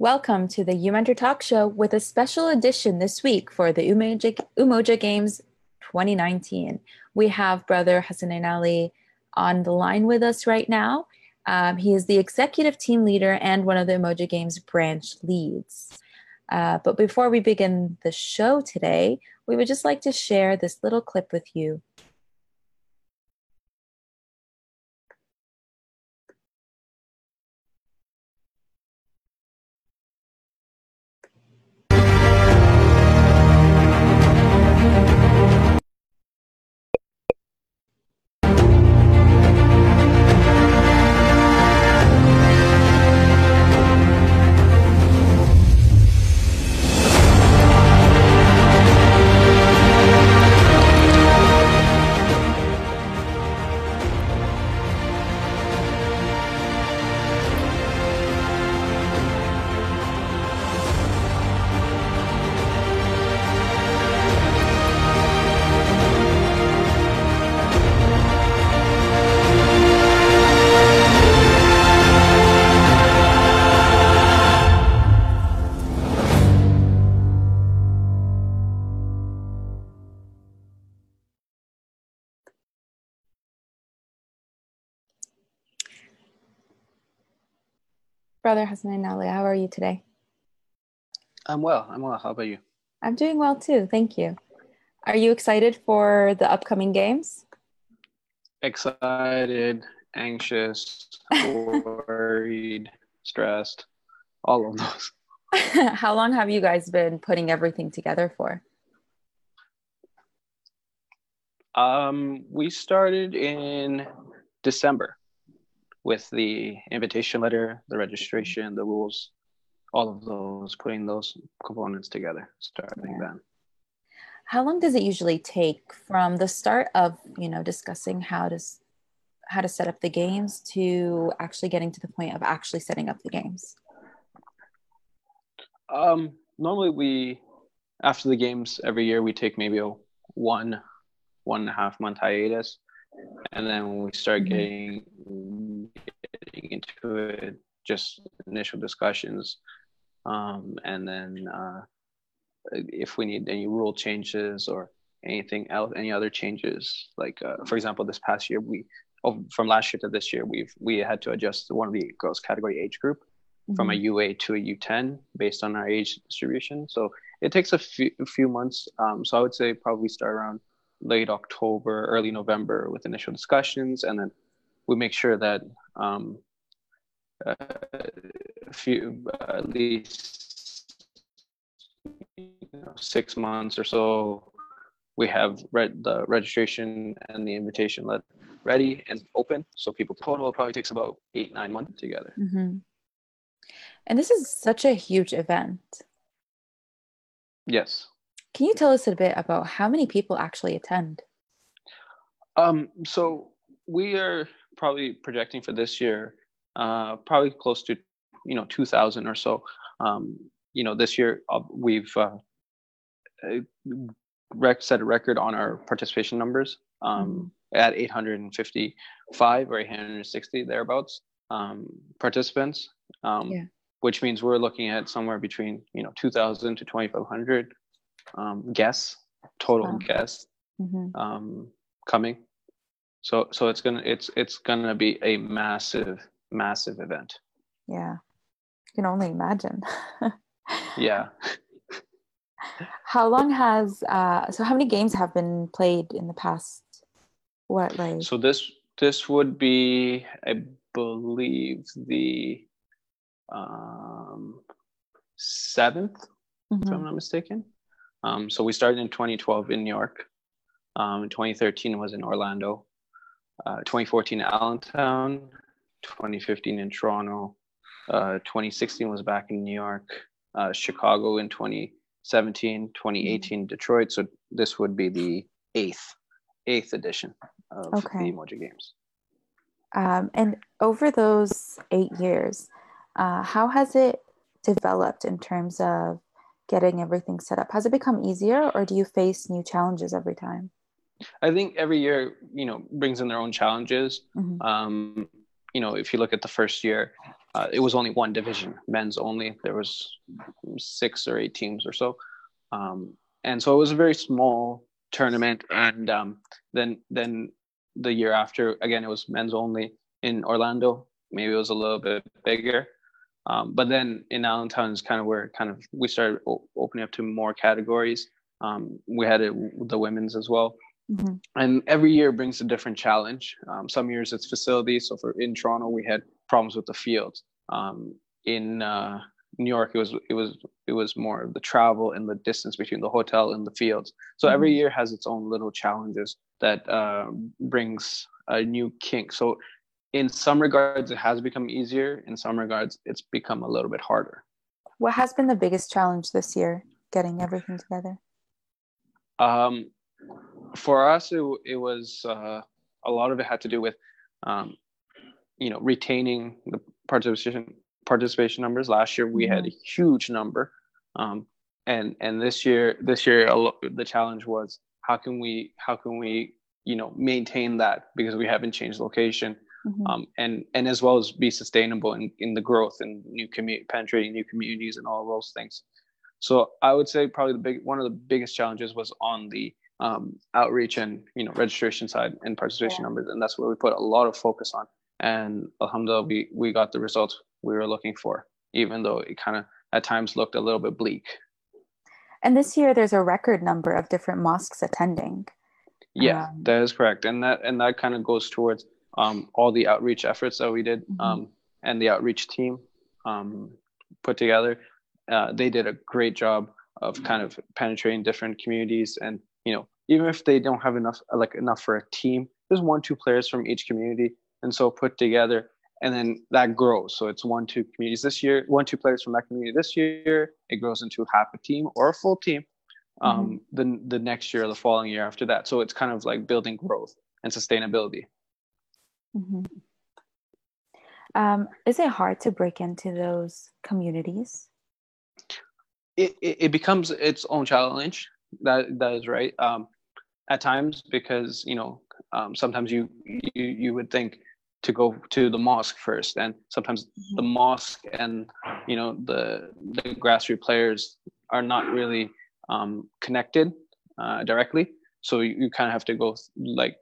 Welcome to the UMentor Talk Show with a special edition this week for the Umoja, Umoja Games 2019. We have Brother Hasnainali on the line with us right now. Um, he is the executive team leader and one of the Umoja Games branch leads. Uh, but before we begin the show today, we would just like to share this little clip with you Brother Hasnainali, how are you today? I'm well. I'm well. How about you? I'm doing well too. Thank you. Are you excited for the upcoming games? Excited, anxious, worried, stressed, all of those. How long have you guys been putting everything together for? Um, we started in December with the invitation letter, the registration, the rules, all of those, putting those components together, starting yeah. then. How long does it usually take from the start of, you know, discussing how to how to set up the games to actually getting to the point of actually setting up the games? Um, normally we after the games every year we take maybe a one one and a half month hiatus and then when we start mm-hmm. getting getting into it, just initial discussions, um, and then uh, if we need any rule changes or anything else, any other changes, like uh, for example, this past year we oh, from last year to this year we've we had to adjust one of the girls category age group mm-hmm. from a mm-hmm. U8 to a U10 based on our age distribution. So it takes a few, a few months. Um, so I would say probably start around late October, early November with initial discussions, and then we make sure that um, uh, a few uh, at least you know, six months or so we have read the registration and the invitation let ready and open. So people total probably takes about eight nine months together. Mm-hmm. and this is such a huge event. Yes can you tell us a bit about how many people actually attend? Um, so we are probably projecting for this year, uh, probably close to, you know, 2,000 or so. Um, you know, this year uh, we've uh, rec- set a record on our participation numbers um, mm-hmm. at 855 or 860 thereabouts um, participants. Um, yeah. Which means we're looking at somewhere between you know 2,000 to 2,500 um, guests, total wow. guests mm-hmm. um, coming. So so it's gonna it's it's gonna be a massive massive event. Yeah, you can only imagine. yeah. How long has uh, so how many games have been played in the past? What like? So this this would be I believe the um, 7th mm-hmm. if I'm mm-hmm. not mistaken. Um, so we started in 2012 in New York. Um, 2013 was in Orlando. Uh, 2014 Allentown. 2015 in Toronto. Uh, 2016 was back in New York. Uh, Chicago in 2017. 2018 Detroit. So this would be the eighth eighth edition of okay. the Umoja Games. Um, and over those eight years, uh, how has it developed in terms of getting everything set up? Has it become easier or do you face new challenges every time? I think every year, you know, brings in their own challenges. Mm-hmm. Um, you know, if you look at the first year, uh, it was only one division, men's only. There was six or eight teams or so, um, and so it was a very small tournament. And um, then then the year after, again, it was men's only in Orlando. Maybe it was a little bit bigger. Um, but then in Allentown is kind of where kind of we started o- opening up to more categories. Um, we had it the women's as well. Mm-hmm. And every year brings a different challenge. Um, some years it's facilities. So for in Toronto, we had problems with the fields. Um, in uh, New York, it was it was it was more of the travel and the distance between the hotel and the fields. So mm-hmm. every year has its own little challenges that uh, brings a new kink. So in some regards, it has become easier. In some regards, it's become a little bit harder. What has been the biggest challenge this year, getting everything together? Um, for us, it, it was uh, a lot of it had to do with, um, you know, retaining the participation participation numbers. Last year we mm-hmm. had a huge number, um, and and this year this year the challenge was how can we how can we you know maintain that because we haven't changed location. Mm-hmm. Um, and and as well as be sustainable in, in the growth and new community penetrating new communities and all those things. So I would say probably the big one of the biggest challenges was on the um, outreach and you know registration side and participation yeah. numbers, and that's where we put a lot of focus on. And alhamdulillah, we we got the results we were looking for, even though it kind of at times looked a little bit bleak. And this year, there's a record number of different mosques attending. Yeah, um, that is correct, and that and that kind of goes towards um, all the outreach efforts that we did mm-hmm. um, and the outreach team um, put together. Uh, they did a great job of kind of penetrating different communities and you know even if they don't have enough like enough for a team there's one two players from each community and so put together and then that grows so it's one two communities this year one two players from that community this year it grows into half a team or a full team um mm-hmm. the, the next year or the following year after that so it's kind of like building growth and sustainability mm-hmm. um, is it hard to break into those communities it, it, it becomes its own challenge that that is right. Um, at times, because you know, um, sometimes you, you you would think to go to the mosque first, and sometimes mm-hmm. the mosque and you know the the grassroots players are not really um, connected uh, directly. So you, you kind of have to go like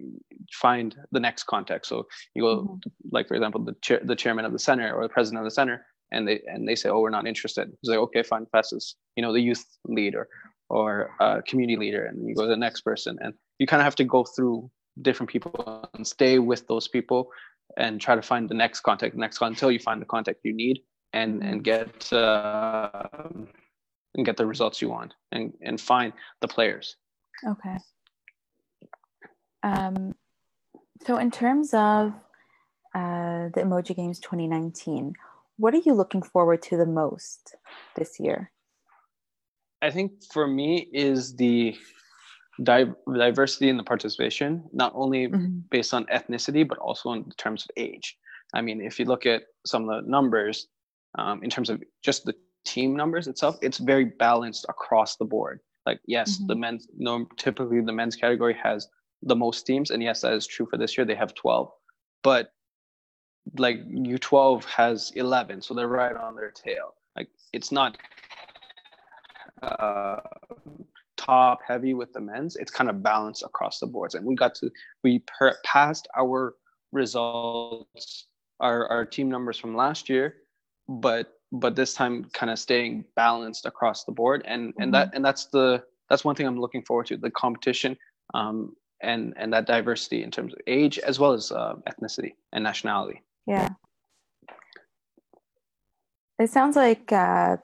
find the next contact. So you go mm-hmm. like for example the chair, the chairman of the center or the president of the center, and they and they say, oh, we're not interested. It's like okay, fine, passes. You know the youth leader or a community leader and you go to the next person and you kind of have to go through different people and stay with those people and try to find the next contact next contact until you find the contact you need and and get uh, and get the results you want and and find the players okay um so in terms of uh, the Umoja games 2019 what are you looking forward to the most this year I think for me is the di- diversity in the participation, not only mm-hmm. based on ethnicity, but also in terms of age. I mean, if you look at some of the numbers, um, in terms of just the team numbers itself, it's very balanced across the board. Like, yes, mm-hmm. the men's, no, typically the men's category has the most teams, and yes, that is true for this year. They have 12, but like U12 has 11, so they're right on their tail. Like, it's not uh, top heavy with the men's, it's kind of balanced across the boards. And we got to, we per, passed our results, our, our team numbers from last year, but but this time kind of staying balanced across the board and mm-hmm. and that and that's the that's one thing i'm looking forward to the competition um, and and that diversity in terms of age as well as uh, ethnicity and nationality. Yeah. It sounds like uh,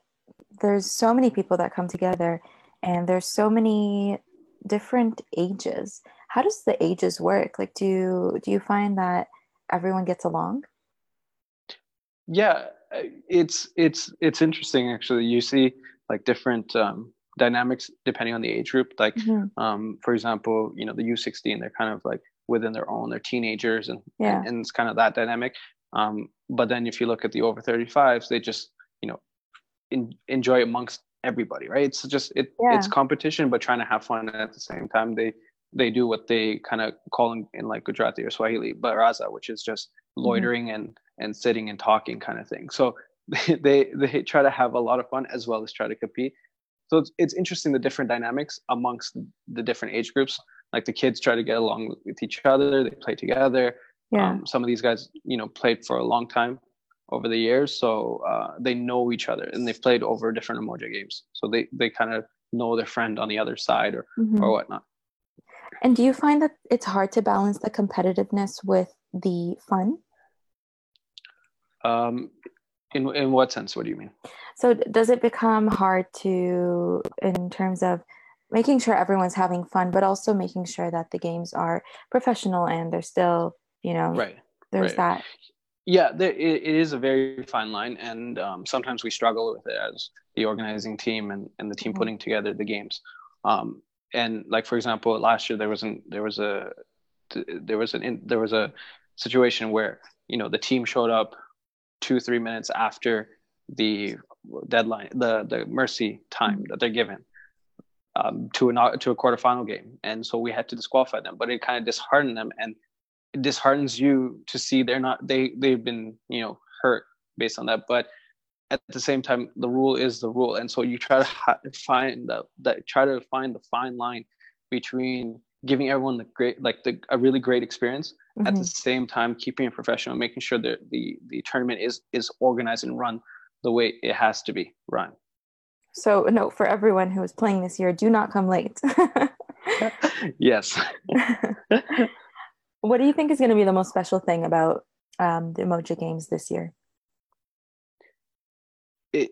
there's so many people that come together and there's so many different ages. How does the ages work? Like do do you find that everyone gets along? Yeah it's it's it's interesting actually. You see like different um, dynamics depending on the age group like mm-hmm. um, for example you know the u16 they're kind of like within their own they're teenagers and yeah. and, and it's kind of that dynamic um, but then if you look at the over 35s they just you know in, enjoy amongst everybody right it's just it yeah. it's competition but trying to have fun at the same time they they do what they kind of call in, in like gujarati or swahili baraza which is just mm-hmm. loitering mm-hmm. and and sitting and talking kind of thing. So they they try to have a lot of fun as well as try to compete. So it's, it's interesting the different dynamics amongst the different age groups. Like the kids try to get along with each other, they play together. Yeah. Um, some of these guys, you know, played for a long time over the years, so uh, they know each other and they've played over different Umoja games. So they they kind of know their friend on the other side or mm-hmm. or whatnot. And do you find that it's hard to balance the competitiveness with the fun? Um, in in what sense? What do you mean? So does it become hard to, in terms of making sure everyone's having fun, but also making sure that the games are professional and they're still, you know, right? There's right. that. Yeah, there, it, it is a very fine line, and um, sometimes we struggle with it as the organizing team and, and the team mm-hmm. putting together the games. Um, and like for example, last year there wasn't there was a there was an there was a situation where you know the team showed up two three minutes after the deadline the the mercy time mm-hmm. that they're given um, to a to a quarterfinal game, and so we had to disqualify them. But it kind of disheartened them, and it disheartens you to see they're not they they've been you know hurt based on that. But at the same time, the rule is the rule, and so you try to ha- find that that try to find the fine line between giving everyone the great like the a really great experience mm-hmm. at the mm-hmm. same time keeping it professional making sure that the the tournament is is organized and run the way it has to be run so a note for everyone who is playing this year do not come late yes what do you think is going to be the most special thing about um, the Umoja games this year it,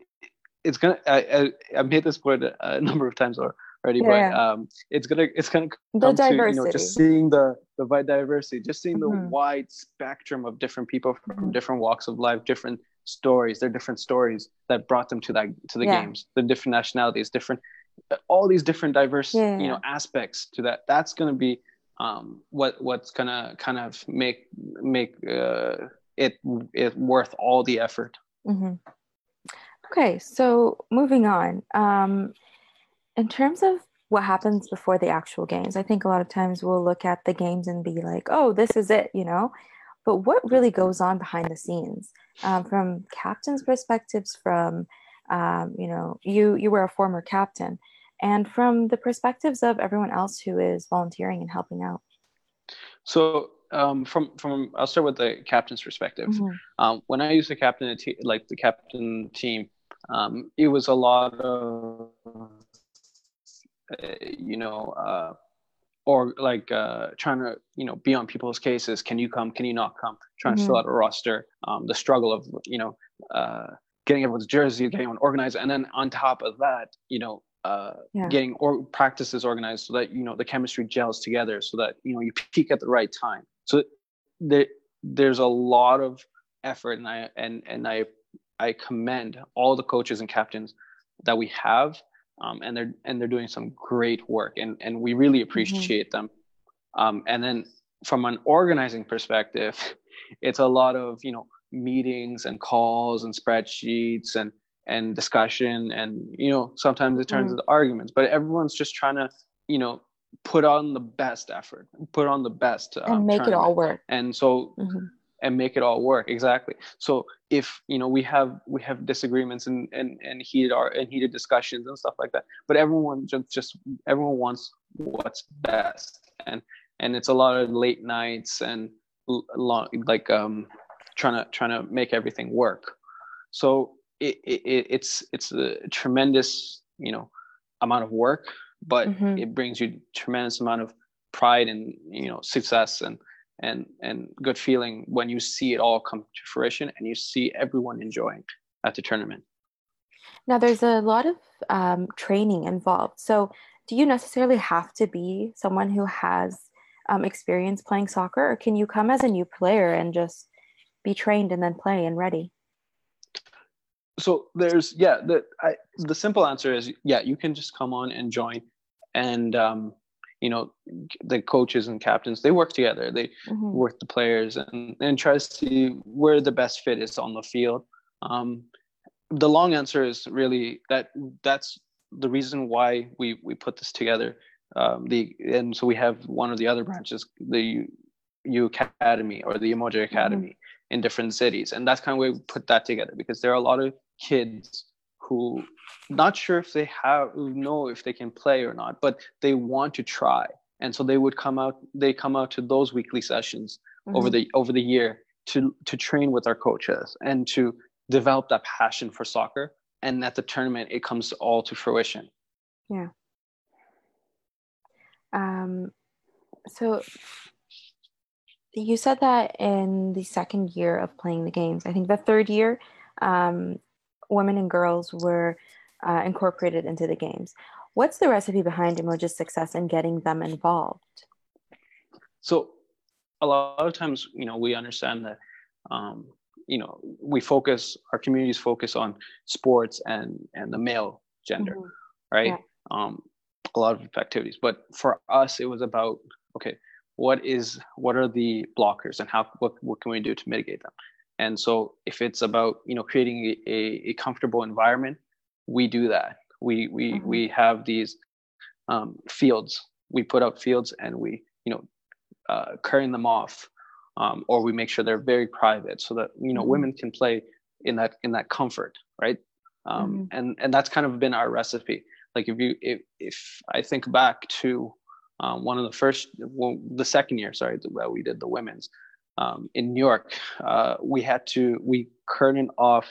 it's gonna I, I, I made this point a number of times or already, yeah. but um, it's gonna it's gonna come to you know just seeing the the diversity, just seeing mm-hmm. the wide spectrum of different people from mm-hmm. different walks of life, different stories. They're different stories that brought them to that to the yeah. games. The different nationalities, different all these different diverse yeah, you know aspects to that. That's gonna be um, what what's gonna kind of make make uh, it it worth all the effort. Mm-hmm. Okay, so moving on. Um, in terms of what happens before the actual games, I think a lot of times we'll look at the games and be like, oh, this is it, you know? But what really goes on behind the scenes um, from captains' perspectives, from, um, you know, you, you were a former captain, and from the perspectives of everyone else who is volunteering and helping out? So um, from from I'll start with the captain's perspective. Mm-hmm. Um, when I used to captain a te- like the captain team, um, it was a lot of you know, uh, or like uh, trying to, you know, be on people's cases. Can you come? Can you not come? Trying mm-hmm. to fill out a roster. Um, the struggle of, you know, uh, getting everyone's jersey, getting everyone organized, and then on top of that, you know, uh, yeah. getting or practices organized so that you know the chemistry gels together, so that you know you peak at the right time. So there, there's a lot of effort, and I and and I I commend all the coaches and captains that we have um, and they're and they're doing some great work, and and we really mm-hmm. appreciate mm-hmm. them. Um, and then from an organizing perspective, it's a lot of you know meetings and calls and spreadsheets and and discussion and you know sometimes it turns mm. into arguments but everyone's just trying to you know put on the best effort put on the best um, and make tournament. it all work and so mm-hmm and make it all work. Exactly. So if you know we have we have disagreements and and, and heated our and heated discussions and stuff like that but everyone just just everyone wants what's best. And and it's a lot of late nights and long like um trying to trying to make everything work. So it, it it's it's a tremendous you know amount of work but mm-hmm. it brings you tremendous amount of pride and you know success and and and good feeling when you see it all come to fruition and you see everyone enjoying at the tournament. Now, there's a lot of um, training involved. So, do you necessarily have to be someone who has um, experience playing soccer, or can you come as a new player and just be trained and then play and ready? So there's yeah the I, the simple answer is yeah you can just come on and join, and um, you know the coaches and captains they work together they mm-hmm. work the players and and try to see where the best fit is on the field um, the long answer is really that that's the reason why we we put this together um, the and so we have one of the other branches the U Academy or the Umoja mm-hmm. Academy in different cities and that's kind of where we put that together because there are a lot of kids who not sure if they have know if they can play or not but they want to try. And so they would come out they come out to those weekly sessions mm-hmm. over the over the year to to train with our coaches and to develop that passion for soccer. And at the tournament it comes all to fruition. Yeah. Um so you said that in the second year of playing the games. I think the third year um, women and girls were uh, incorporated into the games. What's the recipe behind Umoja's success in getting them involved? So a lot of times you know we understand that um, you know we focus our communities focus on sports and and the male gender mm-hmm. right? Yeah. um, a lot of activities. But for us it was about okay what is what are the blockers and how what, what can we do to mitigate them? And so if it's about you know creating a, a comfortable environment we do that we we mm-hmm. we have these um, fields we put out fields and we you know uh, currying them off um, or we make sure they're very private so that you know mm-hmm. women can play in that in that comfort right um, mm-hmm. and and that's kind of been our recipe like if you if, if i think back to um, one of the first well, the second year sorry that we did the women's um, in new york uh, we had to we curtain off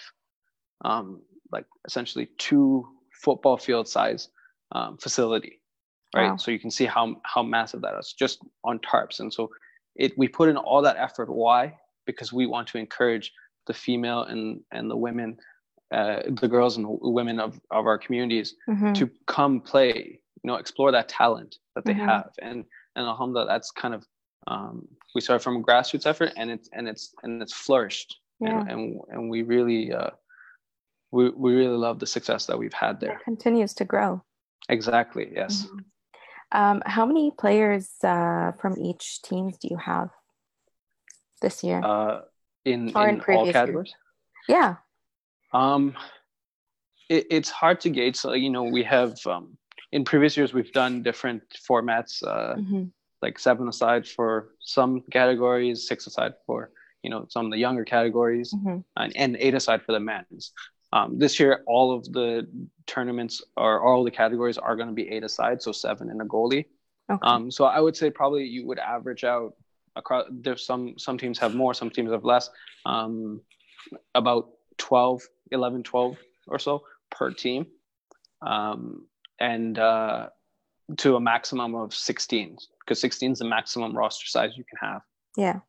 um, like essentially two football field size um, facility right wow. so you can see how how massive that is just on tarps and so it we put in all that effort why because we want to encourage the female and and the women uh, the girls and women of, of our communities mm-hmm. to come play you know explore that talent that they mm-hmm. have and and alhamdulillah that's kind of um, we started from a grassroots effort and it's and it's and it's flourished yeah. and, and and we really uh, we, we really love the success that we've had there it continues to grow exactly yes mm-hmm. Um, how many players uh, from each teams do you have this year? Uh, in or in, in all categories? Yeah. Um, it, it's hard to gauge. So, you know, we have um, in previous years we've done different formats, uh, mm-hmm. like seven aside for some categories, six aside for you know some of the younger categories, mm-hmm. and, and eight aside for the men's. Um, this year, all of the tournaments or all the categories are going to be eight aside, so seven in a goalie. Okay. Um, so I would say probably you would average out across. There's some some teams have more, some teams have less. Um, about 12, 11, 12 or so per team, um, and uh, to a maximum of 16 because 16 is the maximum roster size you can have. Yeah.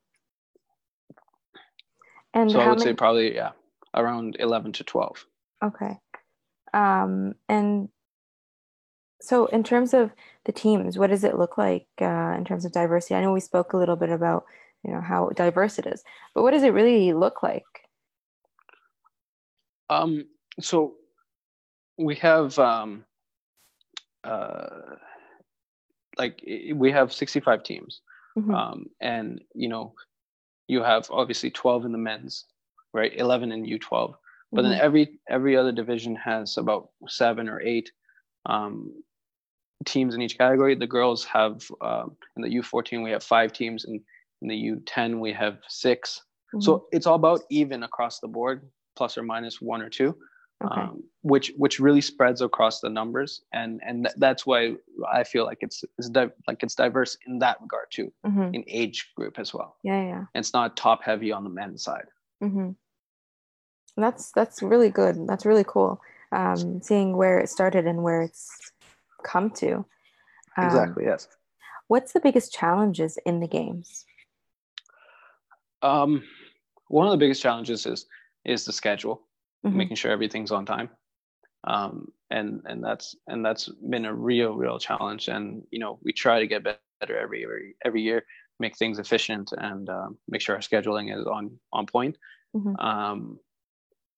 And so I would many- say probably yeah around 11 to 12 okay. Um, and so in terms of the teams what does it look like uh, in terms of diversity? I know we spoke a little bit about you know how diverse it is but what does it really look like? Um, so we have um, uh, like we have 65 teams. Mm-hmm. um, and you know you have obviously 12 in the men's right? 11 in U12. But mm-hmm. then every every other division has about seven or eight um, teams in each category. The girls have um, in the U14 we have five teams, and in the U10 we have 6 mm-hmm. So it's all about even across the board, plus or minus one or two. Okay. Um, which which really spreads across the numbers and and th- that's why I feel like it's it's di- like it's diverse in that regard too mm-hmm. in age group as well. Yeah, yeah. And it's not top heavy on the men's side. Mm-hmm. That's that's really good. That's really cool. Um, seeing where it started and where it's come to. Um, exactly. Yes. What's the biggest challenges in the games? Um, one of the biggest challenges is is the schedule, mm-hmm. making sure everything's on time. Um, and and that's and that's been a real real challenge. And you know we try to get better every every every year, make things efficient, and um, make sure our scheduling is on on point. Mm-hmm. Um,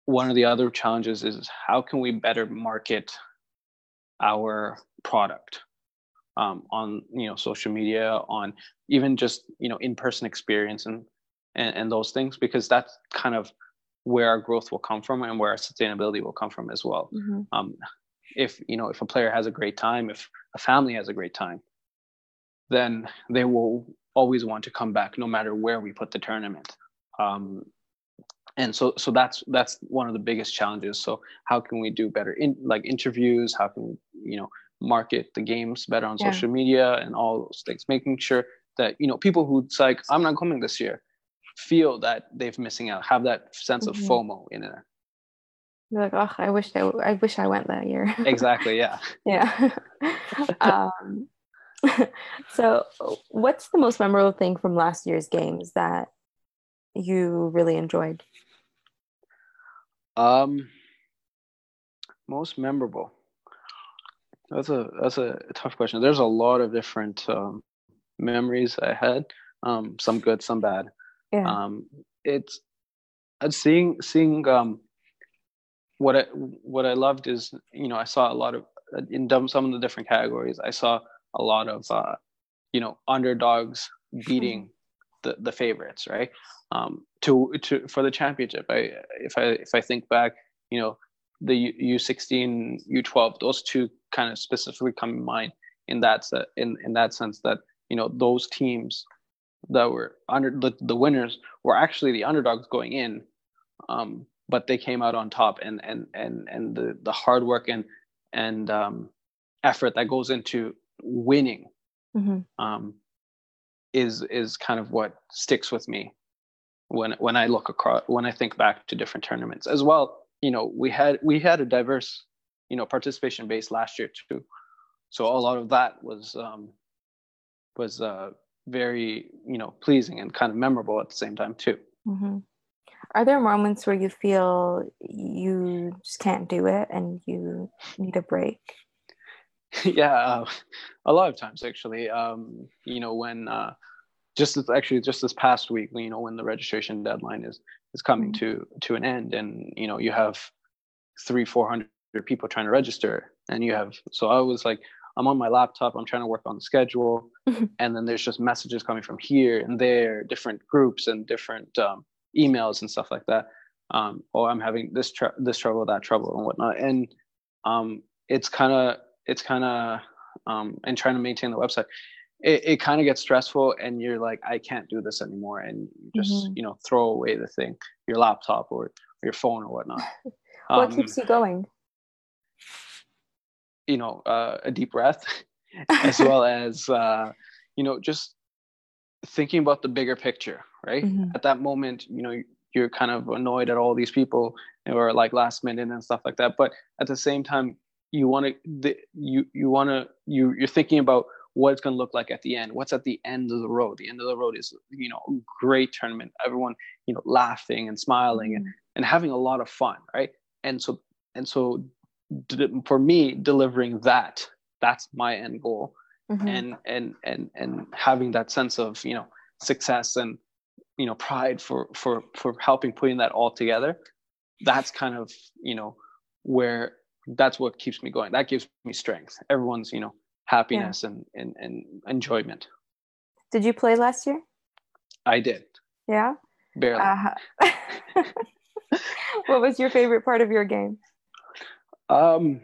one of the other challenges is how can we better market our product um, on you know social media on even just you know in-person experience and, and and those things because that's kind of where our growth will come from and where our sustainability will come from as well mm-hmm. um, if you know if a player has a great time if a family has a great time then they will always want to come back no matter where we put the tournament um, and so so that's that's one of the biggest challenges. So how can we do better in like interviews? How can we you know market the games better on yeah. social media and all those things making sure that you know people who's like i'm not coming this year feel that they've missing out have that sense mm-hmm. of fomo in it. You're like oh i wish i, I wish i went that year. Exactly yeah. Yeah. Um, so what's the most memorable thing from last year's games that you really enjoyed um most memorable. That's a that's a tough question. There's a lot of different um, memories i had. Um some good some bad. Yeah. um it's seeing seeing um what i what i loved is you know i saw a lot of in some of the different categories i saw a lot of uh you know underdogs beating the the favorites right um to to for the championship i if i if i think back you know the u16 u12 those two kind of specifically come in mind in that in in that sense that you know those teams that were under the, the winners were actually the underdogs going in um, but they came out on top and and and and the the hard work and and um, effort that goes into winning mm-hmm. um, is is kind of what sticks with me when when I look across when I think back to different tournaments as well. You know, we had we had a diverse you know participation base last year too, so a lot of that was um, was uh, very you know pleasing and kind of memorable at the same time too. Mm-hmm. Are there moments where you feel you just can't do it and you need a break? yeah, uh, a lot of times actually. Um, you know when uh, just this, actually just this past week, you know when the registration deadline is is coming mm-hmm. to to an end, and you know you have three four hundred people trying to register, and you have so I was like I'm on my laptop, I'm trying to work on the schedule, and then there's just messages coming from here and there, different groups and different um, emails and stuff like that. Um, oh, I'm having this tr- this trouble, that trouble, and whatnot, and um, it's kind of it's kind of um, and trying to maintain the website. It, it kind of gets stressful, and you're like, I can't do this anymore, and you just mm-hmm. you know throw away the thing, your laptop or your phone or whatnot. what keeps um, you going? you know uh, a deep breath as well as uh, you know just thinking about the bigger picture right mm-hmm. at that moment you know you're kind of annoyed at all these people who are like last minute and stuff like that but at the same time you want to you you want to you you're thinking about what it's going to look like at the end. What's at the end of the road? The end of the road is you know great tournament. Everyone you know laughing and smiling mm-hmm. and, and having a lot of fun right? And so and so for me delivering that that's my end goal. Mm-hmm. and and and and having that sense of you know success and you know pride for for for helping putting that all together that's kind of you know where that's what keeps me going that gives me strength everyone's you know happiness yeah. and, and and enjoyment did you play last year i did yeah barely uh-huh. what was your favorite part of your game um,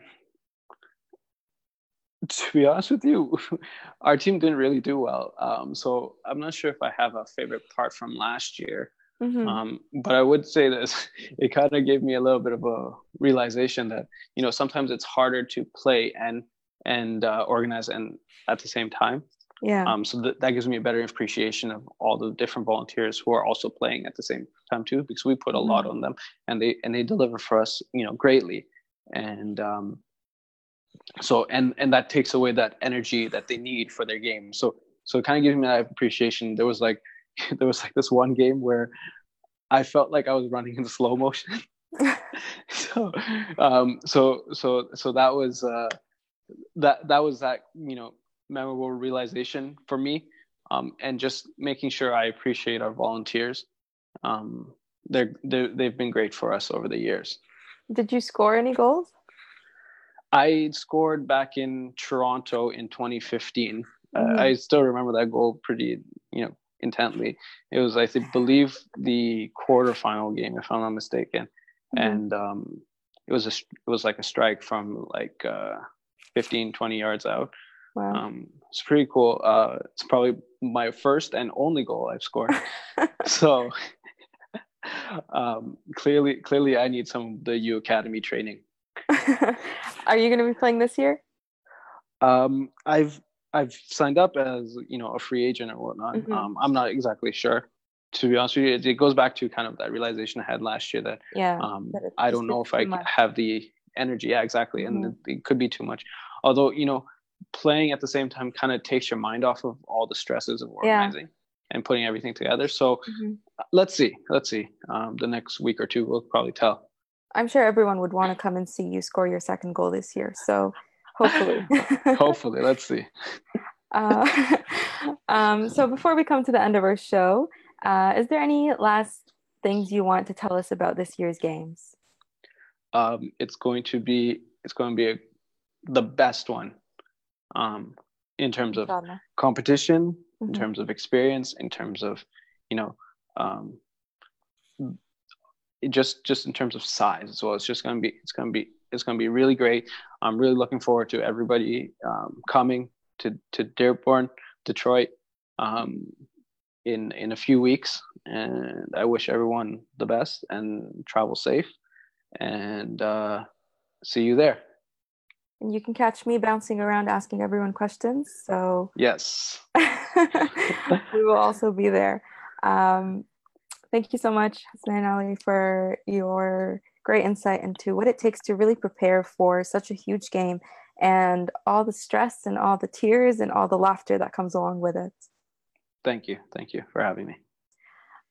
to be honest with you, our team didn't really do well. Um, so I'm not sure if I have a favorite part from last year. Mm-hmm. Um, but I would say this: it kind of gave me a little bit of a realization that you know sometimes it's harder to play and and uh, organize and at the same time. Yeah. Um, so th- that gives me a better appreciation of all the different volunteers who are also playing at the same time too, because we put a mm-hmm. lot on them and they and they deliver for us, you know, greatly and um, so and and that takes away that energy that they need for their game so so it kind of gives me that appreciation there was like there was like this one game where i felt like i was running in slow motion so um so so so that was uh that that was that you know memorable realization for me um and just making sure i appreciate our volunteers um they're, they're they've been great for us over the years did you score any goals? I scored back in Toronto in 2015. Uh, mm-hmm. Uh, I still remember that goal pretty, you know, intently. It was, I think, believe the quarterfinal game, if I'm not mistaken, mm-hmm. and um, it was a, it was like a strike from like uh, 15, 20 yards out. Wow. Um, it's pretty cool. Uh, it's probably my first and only goal I've scored. so um, clearly, clearly, I need some of the U Academy training. Are you going to be playing this year? Um, I've I've signed up as you know a free agent or whatnot. Mm-hmm. Um, I'm not exactly sure. To be honest with you, it, it, goes back to kind of that realization I had last year that yeah, um, that I don't know if I much. have the energy. Yeah, exactly, mm-hmm. and it, it could be too much. Although you know, playing at the same time kind of takes your mind off of all the stresses of organizing. Yeah and putting everything together. So mm-hmm. let's see, let's see. Um, the next week or two will probably tell. I'm sure everyone would want to come and see you score your second goal this year. So hopefully, hopefully, let's see. Uh, um, so before we come to the end of our show, uh, is there any last things you want to tell us about this year's games? Um, it's going to be it's going to be a, the best one um, in terms of competition mm-hmm. in terms of experience, in terms of, you know, um, just just in terms of size as well. It's just gonna be it's gonna be it's gonna be really great. I'm really looking forward to everybody um, coming to to Dearborn, Detroit, um, in in a few weeks, and I wish everyone the best and travel safe, and uh, see you there. And you can catch me bouncing around asking everyone questions. So yes, we will also be there. Um, thank you so much, Hassan Ali, for your great insight into what it takes to really prepare for such a huge game and all the stress and all the tears and all the laughter that comes along with it. Thank you. Thank you for having me.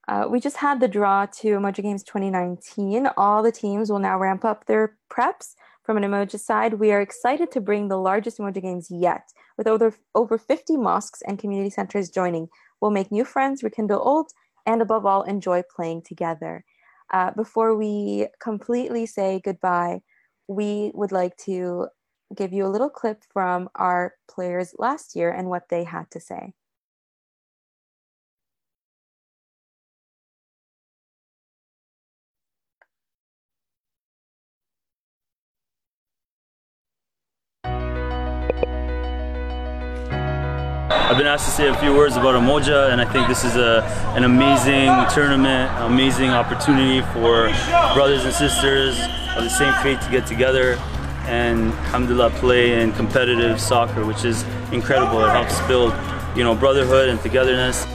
Uh, we just had the draw to Umoja Games 2019. All the teams will now ramp up their preps from an Umoja side, we are excited to bring the largest Umoja Games yet, with over, over 50 mosques and community centers joining. We'll make new friends, rekindle old, and above all, enjoy playing together. Uh, before we completely say goodbye, we would like to give you a little clip from our players last year and what they had to say. I've been asked to say a few words about Umoja, and I think this is a, an amazing tournament, amazing opportunity for brothers and sisters of the same faith to get together and alhamdulillah play in competitive soccer, which is incredible. It helps build, you know, brotherhood and togetherness.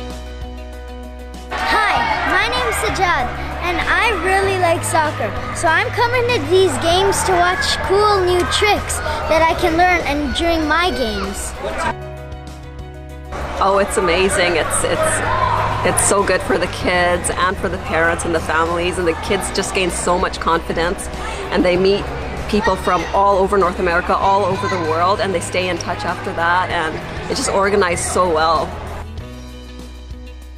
Hi, my name is Sajad, and I really like soccer. So I'm coming to these games to watch cool new tricks that I can learn and during my games. Oh, it's amazing. It's it's it's so good for the kids and for the parents and the families and the kids just gain so much confidence and they meet people from all over North America, all over the world and they stay in touch after that and it's just organized so well.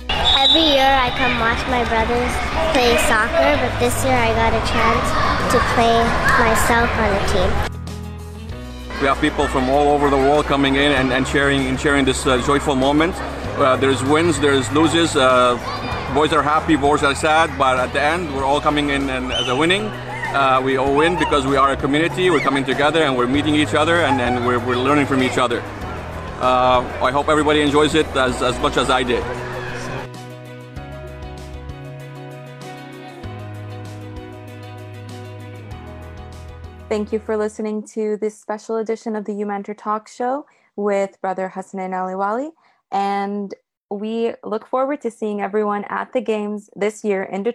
Every year I come watch my brothers play soccer, but this year I got a chance to play myself on a team. We have people from all over the world coming in and, and sharing and sharing this uh, joyful moment. Uh, there's wins, there's loses. Uh, boys are happy, boys are sad, but at the end, we're all coming in and, as a winning. Uh, we all win because we are a community. We're coming together and we're meeting each other and, and we're, we're learning from each other. Uh, I hope everybody enjoys it as, as much as I did. Thank you for listening to this special edition of the U Mentor Talk Show with Brother Hasnainali Walli. And we look forward to seeing everyone at the games this year in Detroit.